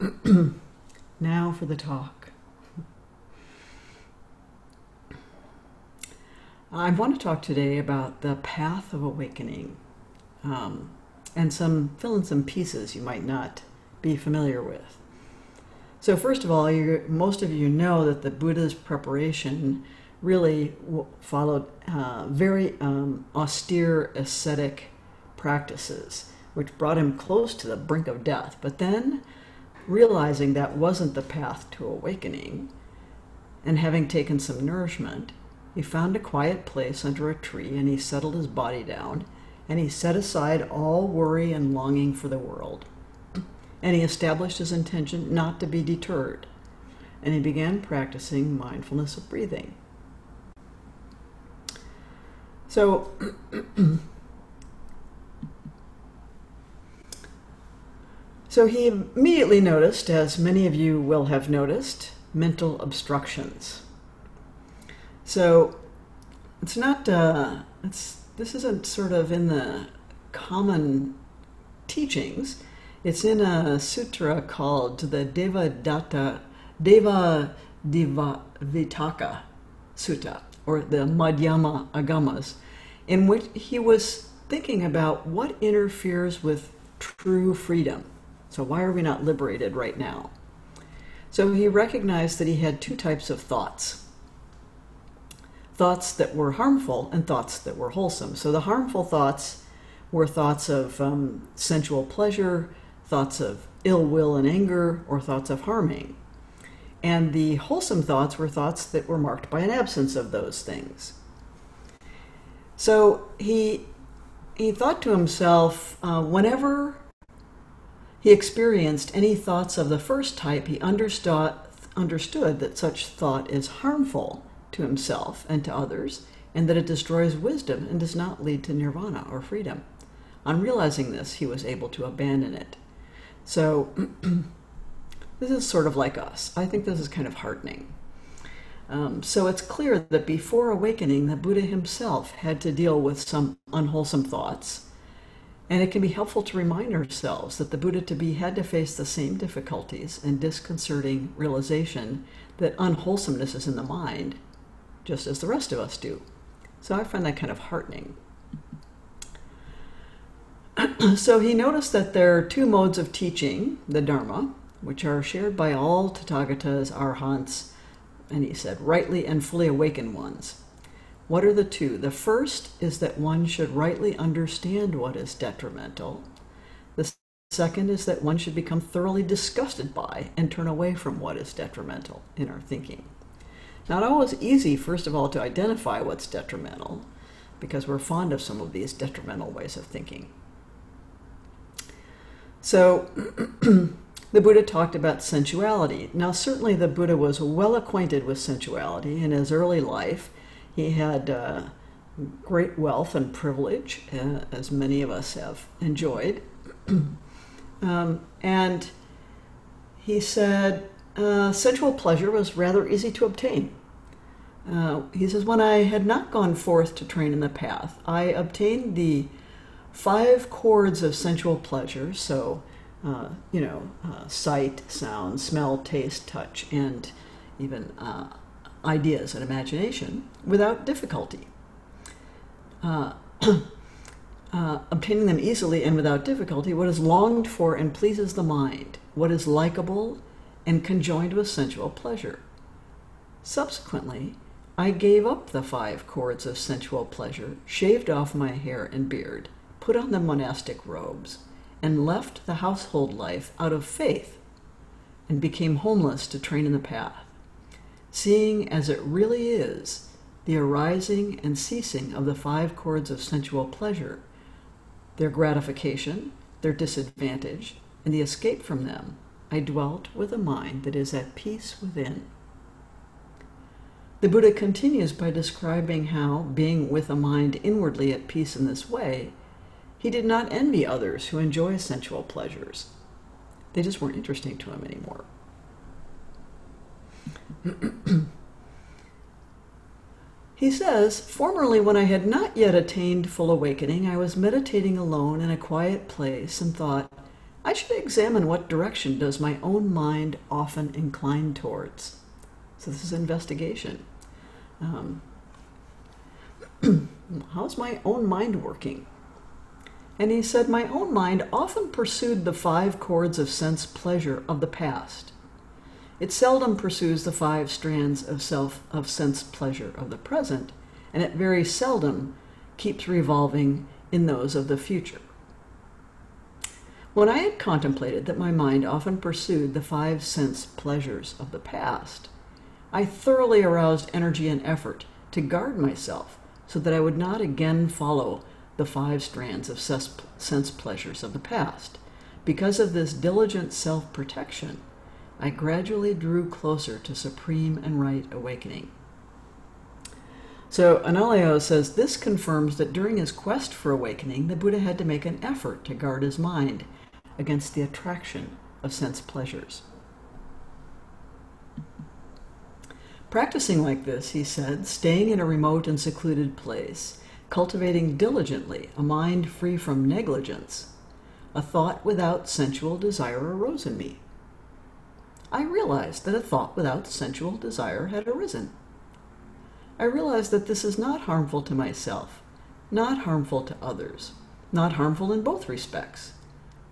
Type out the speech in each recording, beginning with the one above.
now for the talk. I want to talk today about the path of awakening um, and some fill in some pieces you might not be familiar with. So, first of all, most of you know that the Buddha's preparation really followed uh, very um, austere ascetic practices, which brought him close to the brink of death. But then, realizing that wasn't the path to awakening, and having taken some nourishment, he found a quiet place under a tree and he settled his body down and he set aside all worry and longing for the world. And he established his intention not to be deterred. And he began practicing mindfulness of breathing. So, so he immediately noticed, as many of you will have noticed, mental obstructions. So it's not, uh, it's, this isn't sort of in the common teachings. It's in a sutra called the Devadatta, Deva Diva Vitaka Sutta or the Madhyama Agamas, in which he was thinking about what interferes with true freedom. So, why are we not liberated right now? So, he recognized that he had two types of thoughts thoughts that were harmful and thoughts that were wholesome. So, the harmful thoughts were thoughts of um, sensual pleasure, thoughts of ill will and anger, or thoughts of harming. And the wholesome thoughts were thoughts that were marked by an absence of those things. So he, he thought to himself, uh, whenever he experienced any thoughts of the first type, he understood, understood that such thought is harmful to himself and to others, and that it destroys wisdom and does not lead to nirvana or freedom. On realizing this, he was able to abandon it. So This is sort of like us. I think this is kind of heartening. Um, so it's clear that before awakening, the Buddha himself had to deal with some unwholesome thoughts. And it can be helpful to remind ourselves that the Buddha to be had to face the same difficulties and disconcerting realization that unwholesomeness is in the mind, just as the rest of us do. So I find that kind of heartening. so he noticed that there are two modes of teaching the Dharma which are shared by all Tathagatas, Arhants, and he said, rightly and fully awakened ones. What are the two? The first is that one should rightly understand what is detrimental. The second is that one should become thoroughly disgusted by and turn away from what is detrimental in our thinking. Not always easy, first of all, to identify what's detrimental, because we're fond of some of these detrimental ways of thinking. So, the Buddha talked about sensuality. Now, certainly the Buddha was well acquainted with sensuality in his early life. He had uh, great wealth and privilege, uh, as many of us have enjoyed. um, and he said uh, sensual pleasure was rather easy to obtain. Uh, he says, When I had not gone forth to train in the path, I obtained the five cords of sensual pleasure, so uh, you know, uh, sight, sound, smell, taste, touch, and even ideas and imagination without difficulty. Uh, uh, obtaining them easily and without difficulty, what is longed for and pleases the mind, what is likable and conjoined with sensual pleasure. Subsequently, I gave up the five cords of sensual pleasure, shaved off my hair and beard, put on the monastic robes, and left the household life out of faith and became homeless to train in the path, seeing as it really is the arising and ceasing of the five cords of sensual pleasure, their gratification, their disadvantage, and the escape from them, I dwelt with a mind that is at peace within. The Buddha continues by describing how, being with a mind inwardly at peace in this way, he did not envy others who enjoy sensual pleasures. They just weren't interesting to him anymore. He says, Formerly, when I had not yet attained full awakening, I was meditating alone in a quiet place and thought, I should examine what direction does my own mind often incline towards. So this is investigation. Um, how's my own mind working? And he said, My own mind often pursued the five cords of sense pleasure of the past. It seldom pursues the five strands of self of sense pleasure of the present, and it very seldom keeps revolving in those of the future. When I had contemplated that my mind often pursued the five sense pleasures of the past, I thoroughly aroused energy and effort to guard myself so that I would not again follow the five strands of sense pleasures of the past. Because of this diligent self protection, I gradually drew closer to supreme and right awakening. So Analayo says this confirms that during his quest for awakening, the Buddha had to make an effort to guard his mind against the attraction of sense pleasures. Practicing like this, he said, staying in a remote and secluded place, cultivating diligently a mind free from negligence, a thought without sensual desire arose in me. I realized that a thought without sensual desire had arisen. I realized that this is not harmful to myself, not harmful to others, not harmful in both respects,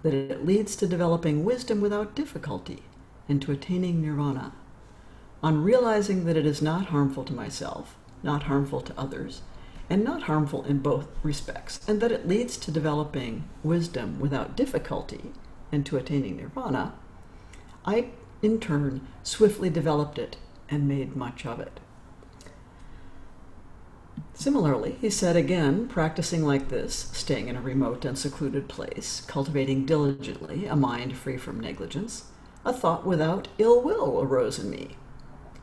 that it leads to developing wisdom without difficulty and to attaining nirvana. On realizing that it is not harmful to myself, not harmful to others, and not harmful in both respects, and that it leads to developing wisdom without difficulty and to attaining nirvana, I in turn, swiftly developed it and made much of it. Similarly, he said again, practicing like this, staying in a remote and secluded place, cultivating diligently a mind free from negligence, a thought without ill will arose in me.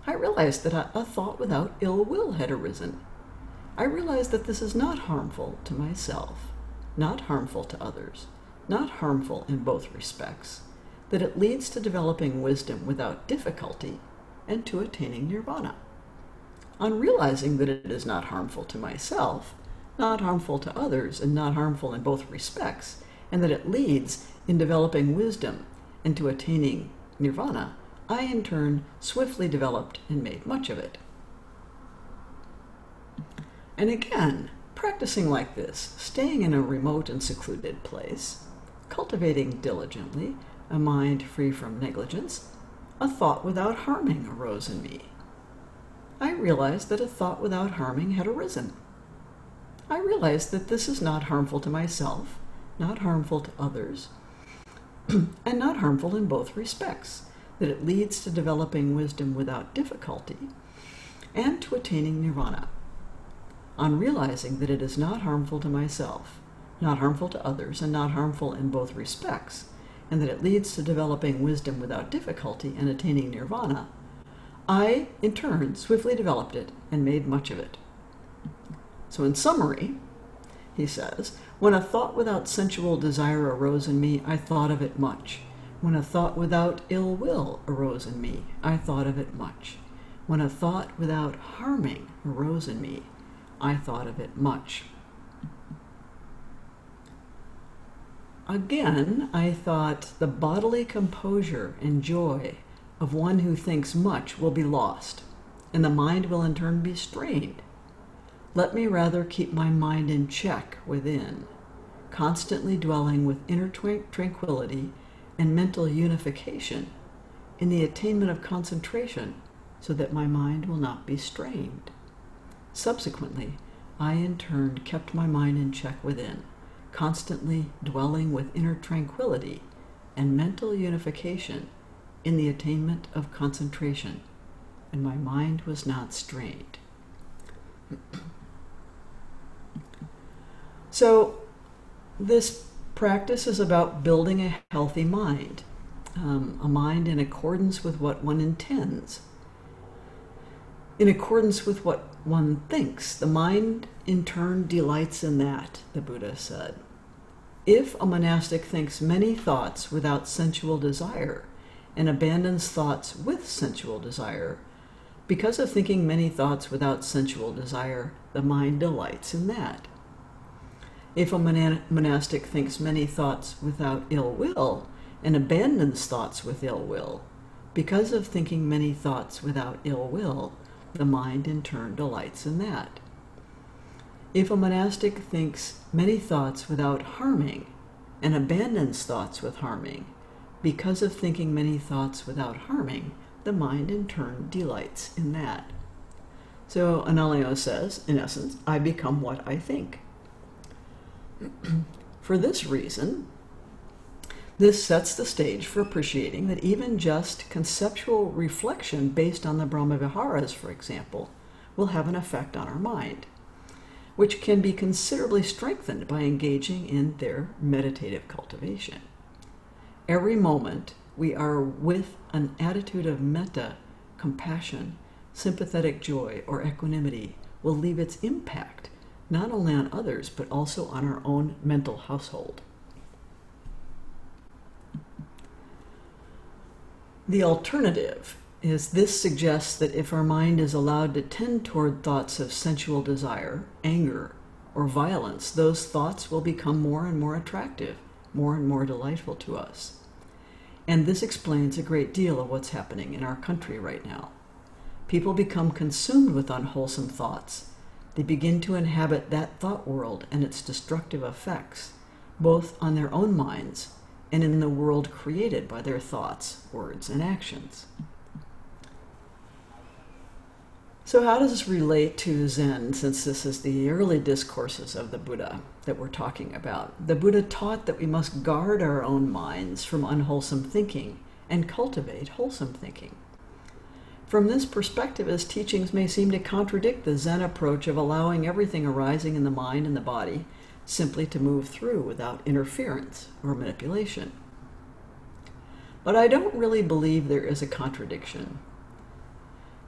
I realized that a, thought without ill will had arisen. I realized that this is not harmful to myself, not harmful to others, not harmful in both respects, that it leads to developing wisdom without difficulty and to attaining nirvana. On realizing that it is not harmful to myself, not harmful to others, and not harmful in both respects, and that it leads in developing wisdom and to attaining nirvana, I in turn swiftly developed and made much of it. And again, practicing like this, staying in a remote and secluded place, cultivating diligently, a mind free from negligence, a thought without harming arose in me. I realized that a thought without harming had arisen. I realized that this is not harmful to myself, not harmful to others, and not harmful in both respects, that it leads to developing wisdom without difficulty and to attaining nirvana. On realizing that it is not harmful to myself, not harmful to others, and not harmful in both respects, and that it leads to developing wisdom without difficulty and attaining nirvana, I, in turn, swiftly developed it and made much of it. So, in summary, he says, when a thought without sensual desire arose in me, I thought of it much. When a thought without ill will arose in me, I thought of it much. When a thought without harming arose in me, I thought of it much. Again, I thought the bodily composure and joy of one who thinks much will be lost, and the mind will in turn be strained. Let me rather keep my mind in check within, constantly dwelling with inner tranquility and mental unification in the attainment of concentration so that my mind will not be strained. Subsequently, I in turn kept my mind in check within constantly dwelling with inner tranquility and mental unification in the attainment of concentration, and my mind was not strained. so, this practice is about building a healthy mind, um, a mind in accordance with what one intends, in accordance with what one thinks. The mind, in turn, delights in that, the Buddha said. If a monastic thinks many thoughts without sensual desire and abandons thoughts with sensual desire, because of thinking many thoughts without sensual desire, the mind delights in that. If a monastic thinks many thoughts without ill will and abandons thoughts with ill will. Because of thinking many thoughts without ill will, the mind in turn delights in that. If a monastic thinks many thoughts without harming and abandons thoughts with harming, because of thinking many thoughts without harming, the mind in turn delights in that. So Analayo says, in essence, I become what I think. for this reason, this sets the stage for appreciating that even just conceptual reflection based on the Brahmaviharas, for example, will have an effect on our mind, which can be considerably strengthened by engaging in their meditative cultivation. Every moment we are with an attitude of metta, compassion, sympathetic joy, or equanimity will leave its impact not only on others but also on our own mental household. The alternative is this suggests that if our mind is allowed to tend toward thoughts of sensual desire, anger, or violence, those thoughts will become more and more attractive, more and more delightful to us. And this explains a great deal of what's happening in our country right now. People become consumed with unwholesome thoughts. They begin to inhabit that thought world and its destructive effects, both on their own minds and in the world created by their thoughts, words, and actions. So, how does this relate to Zen, since this is the early discourses of the Buddha that we're talking about? The Buddha taught that we must guard our own minds from unwholesome thinking and cultivate wholesome thinking. From this perspective, his teachings may seem to contradict the Zen approach of allowing everything arising in the mind and the body simply to move through without interference or manipulation. But I don't really believe there is a contradiction.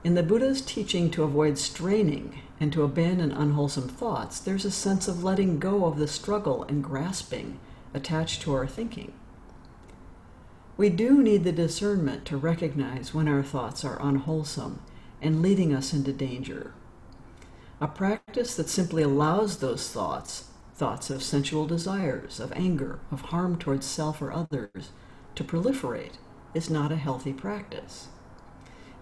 In the Buddha's teaching to avoid straining and to abandon unwholesome thoughts, there's a sense of letting go of the struggle and grasping attached to our thinking. We do need the discernment to recognize when our thoughts are unwholesome and leading us into danger. A practice that simply allows those thoughts thoughts of sensual desires, of anger, of harm towards self or others to proliferate is not a healthy practice.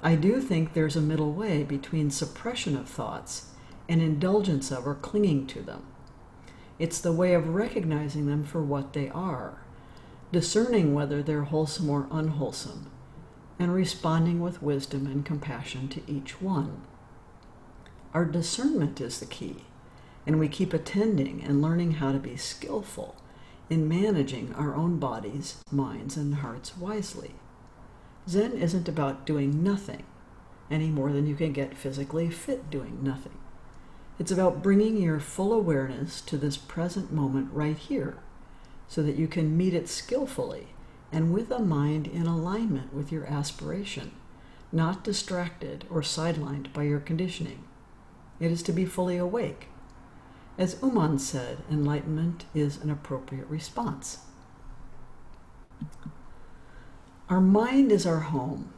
I do think there's a middle way between suppression of thoughts and indulgence of or clinging to them. It's the way of recognizing them for what they are, discerning whether they're wholesome or unwholesome, and responding with wisdom and compassion to each one. Our discernment is the key and we keep attending and learning how to be skillful in managing our own bodies, minds, and hearts wisely. Zen isn't about doing nothing any more than you can get physically fit doing nothing. It's about bringing your full awareness to this present moment right here so that you can meet it skillfully and with a mind in alignment with your aspiration, not distracted or sidelined by your conditioning. It is to be fully awake as Ummon said, enlightenment is an appropriate response. Our mind is our home.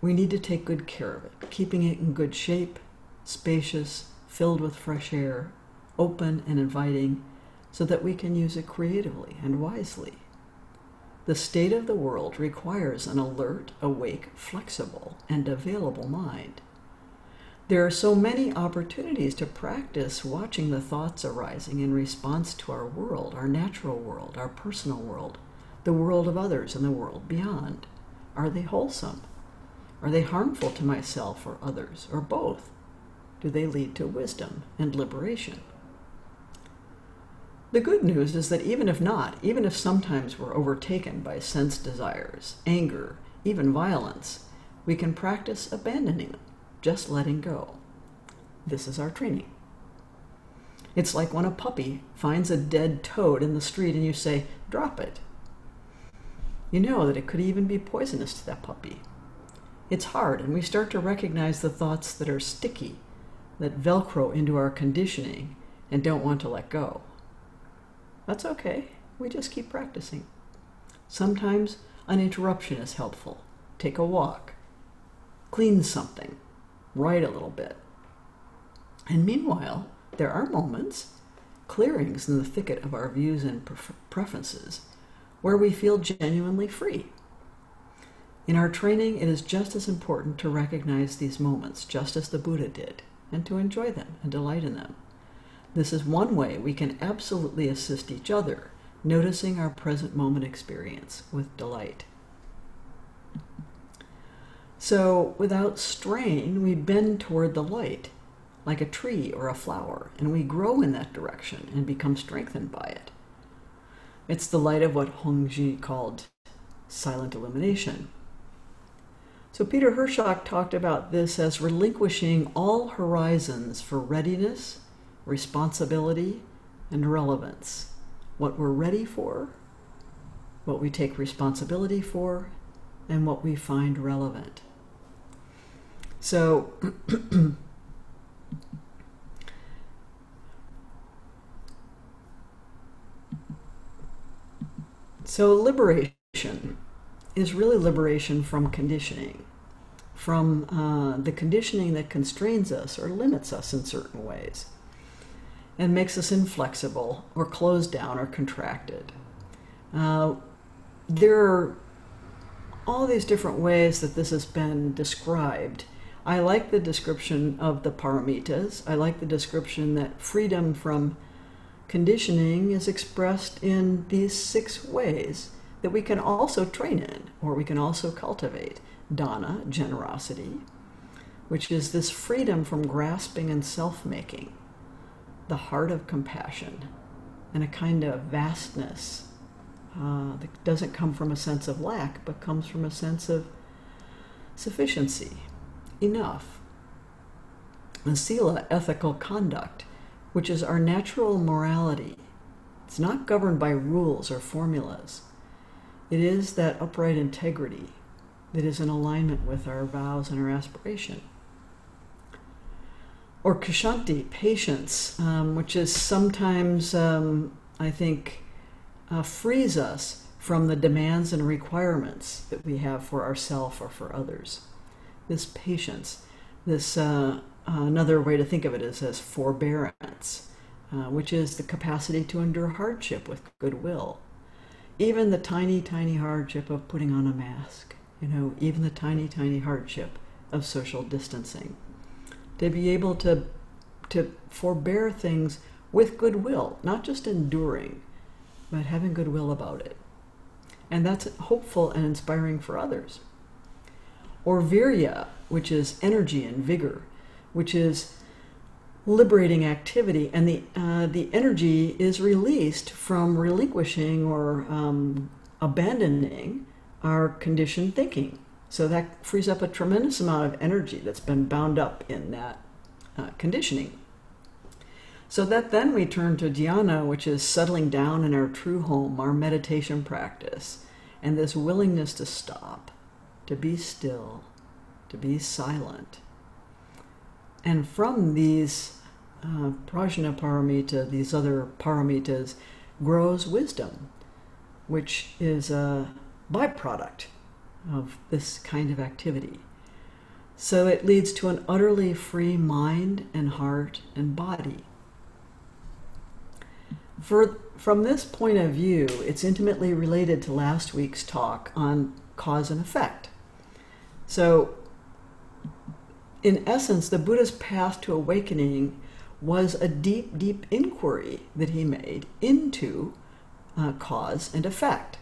We need to take good care of it, keeping it in good shape, spacious, filled with fresh air, open and inviting, so that we can use it creatively and wisely. The state of the world requires an alert, awake, flexible, and available mind. There are so many opportunities to practice watching the thoughts arising in response to our world, our natural world, our personal world, the world of others, and the world beyond. Are they wholesome? Are they harmful to myself or others, or both? Do they lead to wisdom and liberation? The good news is that even if not, even if sometimes we're overtaken by sense desires, anger, even violence, we can practice abandoning them just letting go. This is our training. It's like when a puppy finds a dead toad in the street and you say, drop it. You know that it could even be poisonous to that puppy. It's hard, and we start to recognize the thoughts that are sticky, that velcro into our conditioning and don't want to let go. That's okay. We just keep practicing. Sometimes an interruption is helpful. Take a walk. Clean something write a little bit. And meanwhile, there are moments, clearings in the thicket of our views and preferences, where we feel genuinely free. In our training, it is just as important to recognize these moments, just as the Buddha did, and to enjoy them and delight in them. This is one way we can absolutely assist each other, noticing our present moment experience with delight. So, without strain, we bend toward the light, like a tree or a flower, and we grow in that direction and become strengthened by it. It's the light of what Hongzhi called silent illumination. So, Peter Hershock talked about this as relinquishing all horizons for readiness, responsibility, and relevance. What we're ready for, what we take responsibility for, and what we find relevant. So, so liberation is really liberation from conditioning, from uh, the conditioning that constrains us or limits us in certain ways and makes us inflexible or closed down or contracted. Uh, there are all these different ways that this has been described. I like the description of the paramitas. I like the description that freedom from conditioning is expressed in these six ways that we can also train in or we can also cultivate. Dana, generosity, which is this freedom from grasping and self making, the heart of compassion, and a kind of vastness uh, that doesn't come from a sense of lack, but comes from a sense of sufficiency, enough. And sila, ethical conduct, which is our natural morality. It's not governed by rules or formulas. It is that upright integrity that is in alignment with our vows and our aspiration. Or kshanti, patience, um, which is sometimes, um, I think, uh, frees us from the demands and requirements that we have for ourselves or for others. This patience, this uh, uh, another way to think of it is as forbearance, uh, which is the capacity to endure hardship with goodwill. Even the tiny, tiny hardship of putting on a mask, you know, even the tiny, tiny hardship of social distancing. To be able to, to forbear things with goodwill, not just enduring, but having goodwill about it. And that's hopeful and inspiring for others. Or virya, which is energy and vigor, which is liberating activity, and the uh, the energy is released from relinquishing or um, abandoning our conditioned thinking. So that frees up a tremendous amount of energy that's been bound up in that uh, conditioning. So that then we turn to dhyana, which is settling down in our true home, our meditation practice, and this willingness to stop, to be still, to be silent. And from these uh, prajna paramita, these other paramitas, grows wisdom, which is a byproduct of this kind of activity. So it leads to an utterly free mind and heart and body. For, from this point of view, it's intimately related to last week's talk on cause and effect. So, in essence, the Buddha's path to awakening was a deep, deep inquiry that he made into uh, cause and effect.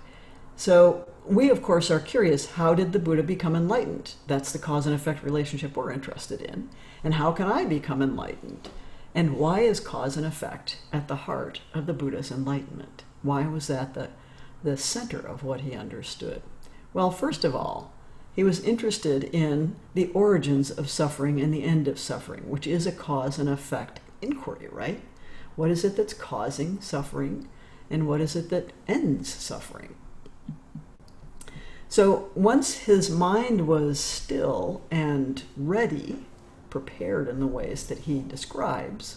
So, we, of course, are curious how did the Buddha become enlightened? That's the cause and effect relationship we're interested in. And how can I become enlightened? And why is cause and effect at the heart of the Buddha's enlightenment? Why was that the, the center of what he understood? Well, first of all, he was interested in the origins of suffering and the end of suffering, which is a cause and effect inquiry, right? What is it that's causing suffering, and what is it that ends suffering? So once his mind was still and ready prepared in the ways that he describes,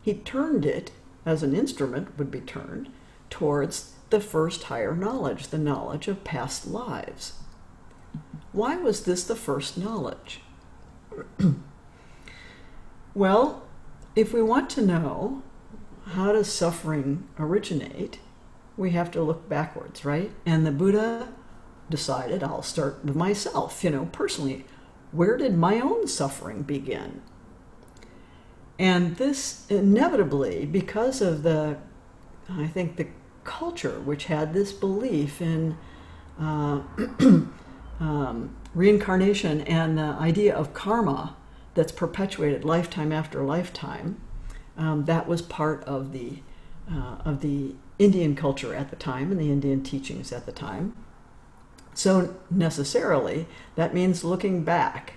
he turned it, as an instrument would be turned, towards the first higher knowledge, the knowledge of past lives. Why was this the first knowledge? well, if we want to know how does suffering originate, we have to look backwards, right? And the Buddha decided I'll start with myself, you know, personally. Where did my own suffering begin? And this inevitably, because of the, I think, the culture which had this belief in uh, um, reincarnation and the idea of karma that's perpetuated lifetime after lifetime, um, that was part of the uh, of the Indian culture at the time and the Indian teachings at the time. So necessarily, that means looking back.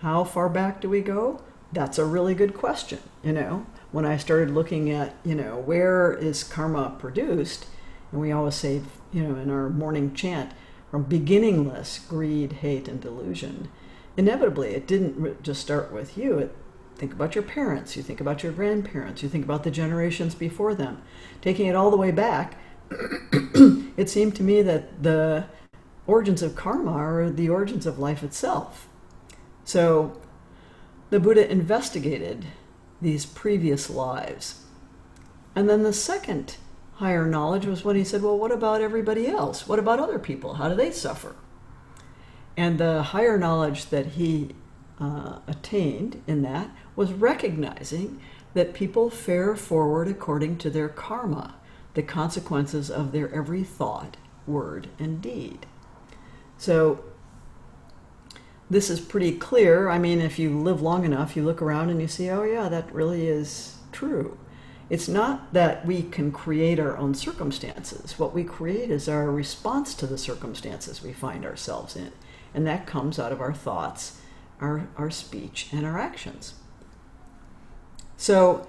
How far back do we go? That's a really good question. You know, when I started looking at, you know, where is karma produced, and we always say, you know, in our morning chant, from beginningless greed, hate, and delusion. Inevitably, it didn't just start with you. It think about your parents, you think about your grandparents, you think about the generations before them. Taking it all the way back, it seemed to me that the origins of karma are the origins of life itself. So the Buddha investigated these previous lives. And then the second higher knowledge was when he said, Well, what about everybody else? What about other people? How do they suffer? And the higher knowledge that he uh, attained in that was recognizing that people fare forward according to their karma, the consequences of their every thought, word, and deed. So, this is pretty clear. I mean, if you live long enough, you look around and you see, oh, yeah, that really is true. It's not that we can create our own circumstances. What we create is our response to the circumstances we find ourselves in. And that comes out of our thoughts, our, our speech, and our actions. So,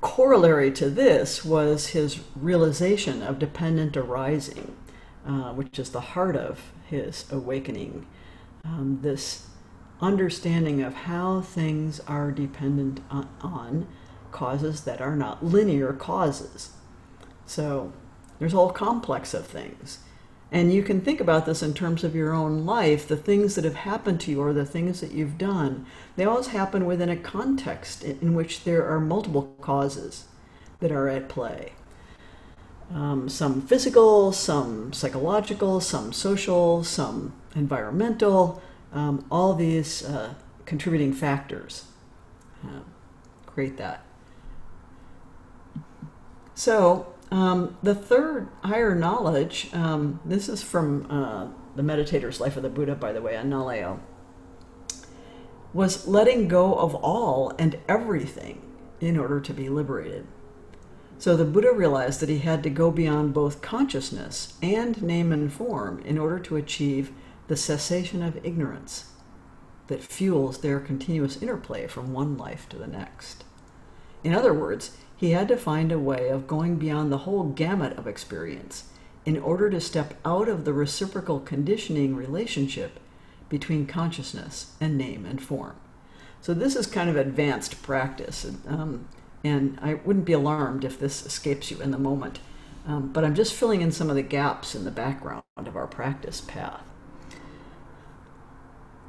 corollary to this was his realization of dependent arising, uh, which is the heart of his awakening. Um, this understanding of how things are dependent on, on, causes that are not linear causes. So there's a whole complex of things. And you can think about this in terms of your own life. The things that have happened to you or the things that you've done, they always happen within a context in which there are multiple causes that are at play. Um, some physical, some psychological, some social, some environmental, um, all these uh, contributing factors uh, create that. So, um, the third higher knowledge, um, this is from uh, the Meditator's Life of the Buddha, by the way, on was letting go of all and everything in order to be liberated. So the Buddha realized that he had to go beyond both consciousness and name and form in order to achieve the cessation of ignorance that fuels their continuous interplay from one life to the next. In other words, he had to find a way of going beyond the whole gamut of experience in order to step out of the reciprocal conditioning relationship between consciousness and name and form. So, this is kind of advanced practice, um, and I wouldn't be alarmed if this escapes you in the moment. Um, but I'm just filling in some of the gaps in the background of our practice path.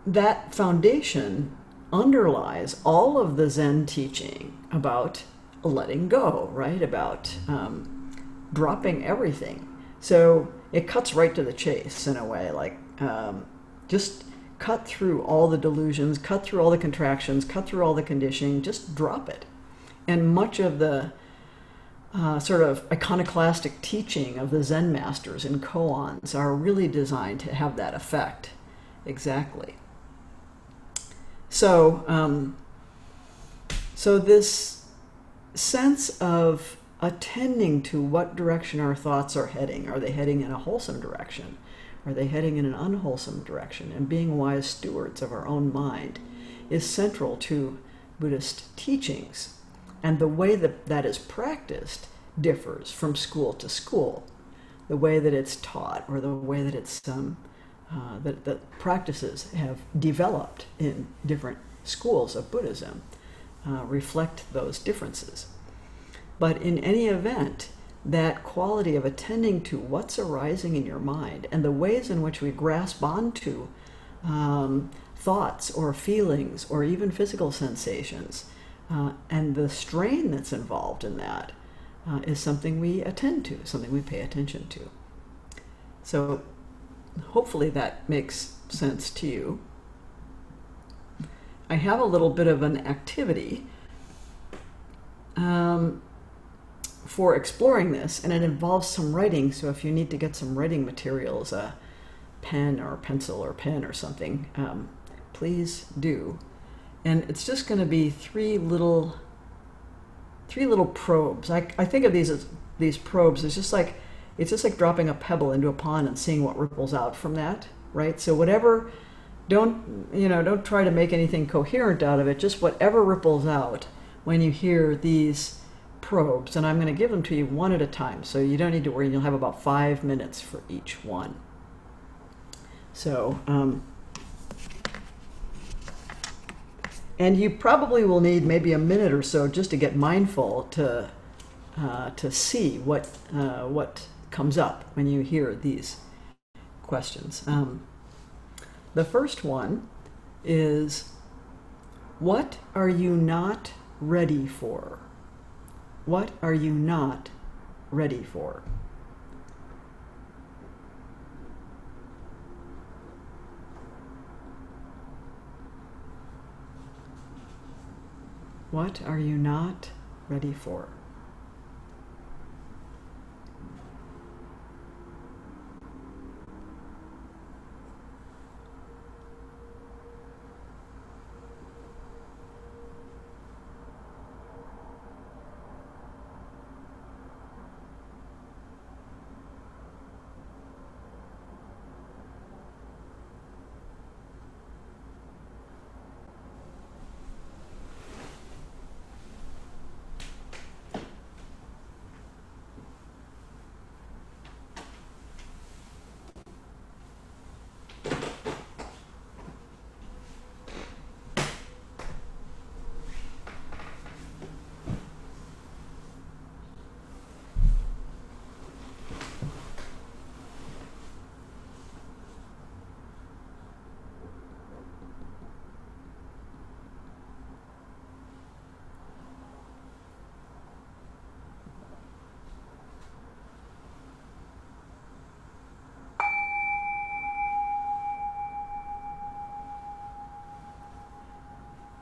That foundation underlies all of the Zen teaching about letting go, right? About um, dropping everything. So it cuts right to the chase in a way, like um, just cut through all the delusions, cut through all the contractions, cut through all the conditioning, just drop it. And much of the uh, sort of iconoclastic teaching of the Zen masters and koans are really designed to have that effect. Exactly. So, um, so this sense of attending to what direction our thoughts are heading. Are they heading in a wholesome direction? Are they heading in an unwholesome direction? And being wise stewards of our own mind is central to Buddhist teachings. And the way that that is practiced differs from school to school. The way that it's taught or the way that it's um, uh, that, that practices have developed in different schools of Buddhism uh, reflect those differences. But in any event, that quality of attending to what's arising in your mind and the ways in which we grasp onto um, thoughts or feelings or even physical sensations uh, and the strain that's involved in that uh, is something we attend to, something we pay attention to. So hopefully that makes sense to you. I have a little bit of an activity um, for exploring this, and it involves some writing. So if you need to get some writing materials, a pen or pencil or pen or something, um, please do. And it's just going to be three little three little probes. I, I think of these as these probes. It's just like it's just like dropping a pebble into a pond and seeing what ripples out from that, right? So whatever, don't you know, don't try to make anything coherent out of it. Just whatever ripples out when you hear these probes, and I'm going to give them to you one at a time. So you don't need to worry. You'll have about five minutes for each one. So. Um, and you probably will need maybe a minute or so just to get mindful to uh, to see what uh, what comes up when you hear these questions. Um, the first one is, what are you not ready for? What are you not ready for? What are you not ready for?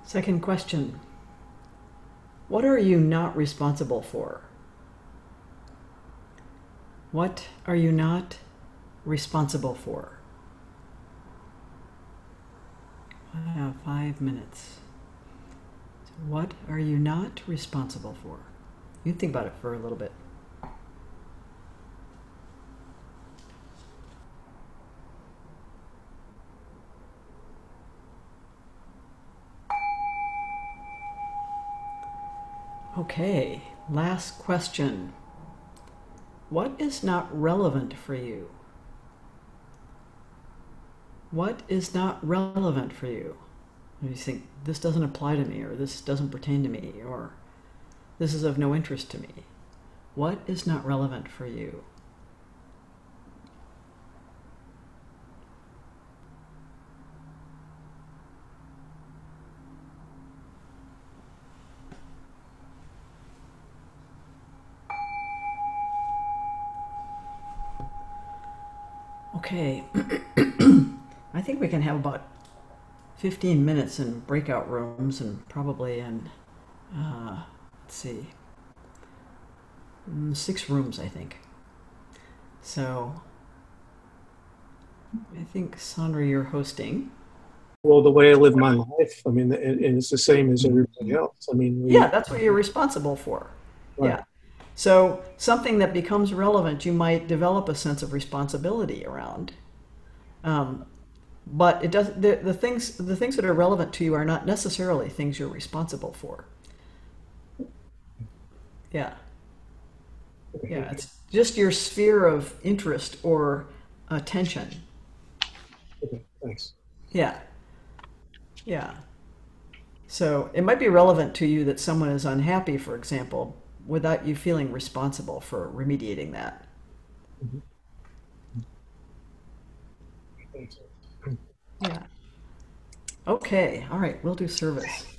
Second question What are you not responsible for? What are you not responsible for? I have five minutes. So what are you not responsible for? You think about it for a little bit. Okay, last question. What is not relevant for you? What is not relevant for you? You think, this doesn't apply to me, or this doesn't pertain to me, or this is of no interest to me. What is not relevant for you? Okay. I think we can have about 15 minutes in breakout rooms and probably in, uh, let's see, mm, six rooms, I think. So I think, Sandra, you're hosting. Well, the way I live my life, I mean, and it's the same as everybody else. I mean, we, Yeah, that's what you're responsible for. Right. Yeah. So something that becomes relevant, you might develop a sense of responsibility around. Um, but it does the, the things the things that are relevant to you are not necessarily things you're responsible for. Yeah. Yeah, it's just your sphere of interest or attention. Okay, thanks. Yeah. Yeah. So it might be relevant to you that someone is unhappy, for example, without you feeling responsible for remediating that. Thanks. Yeah. Okay. All right. We'll do service.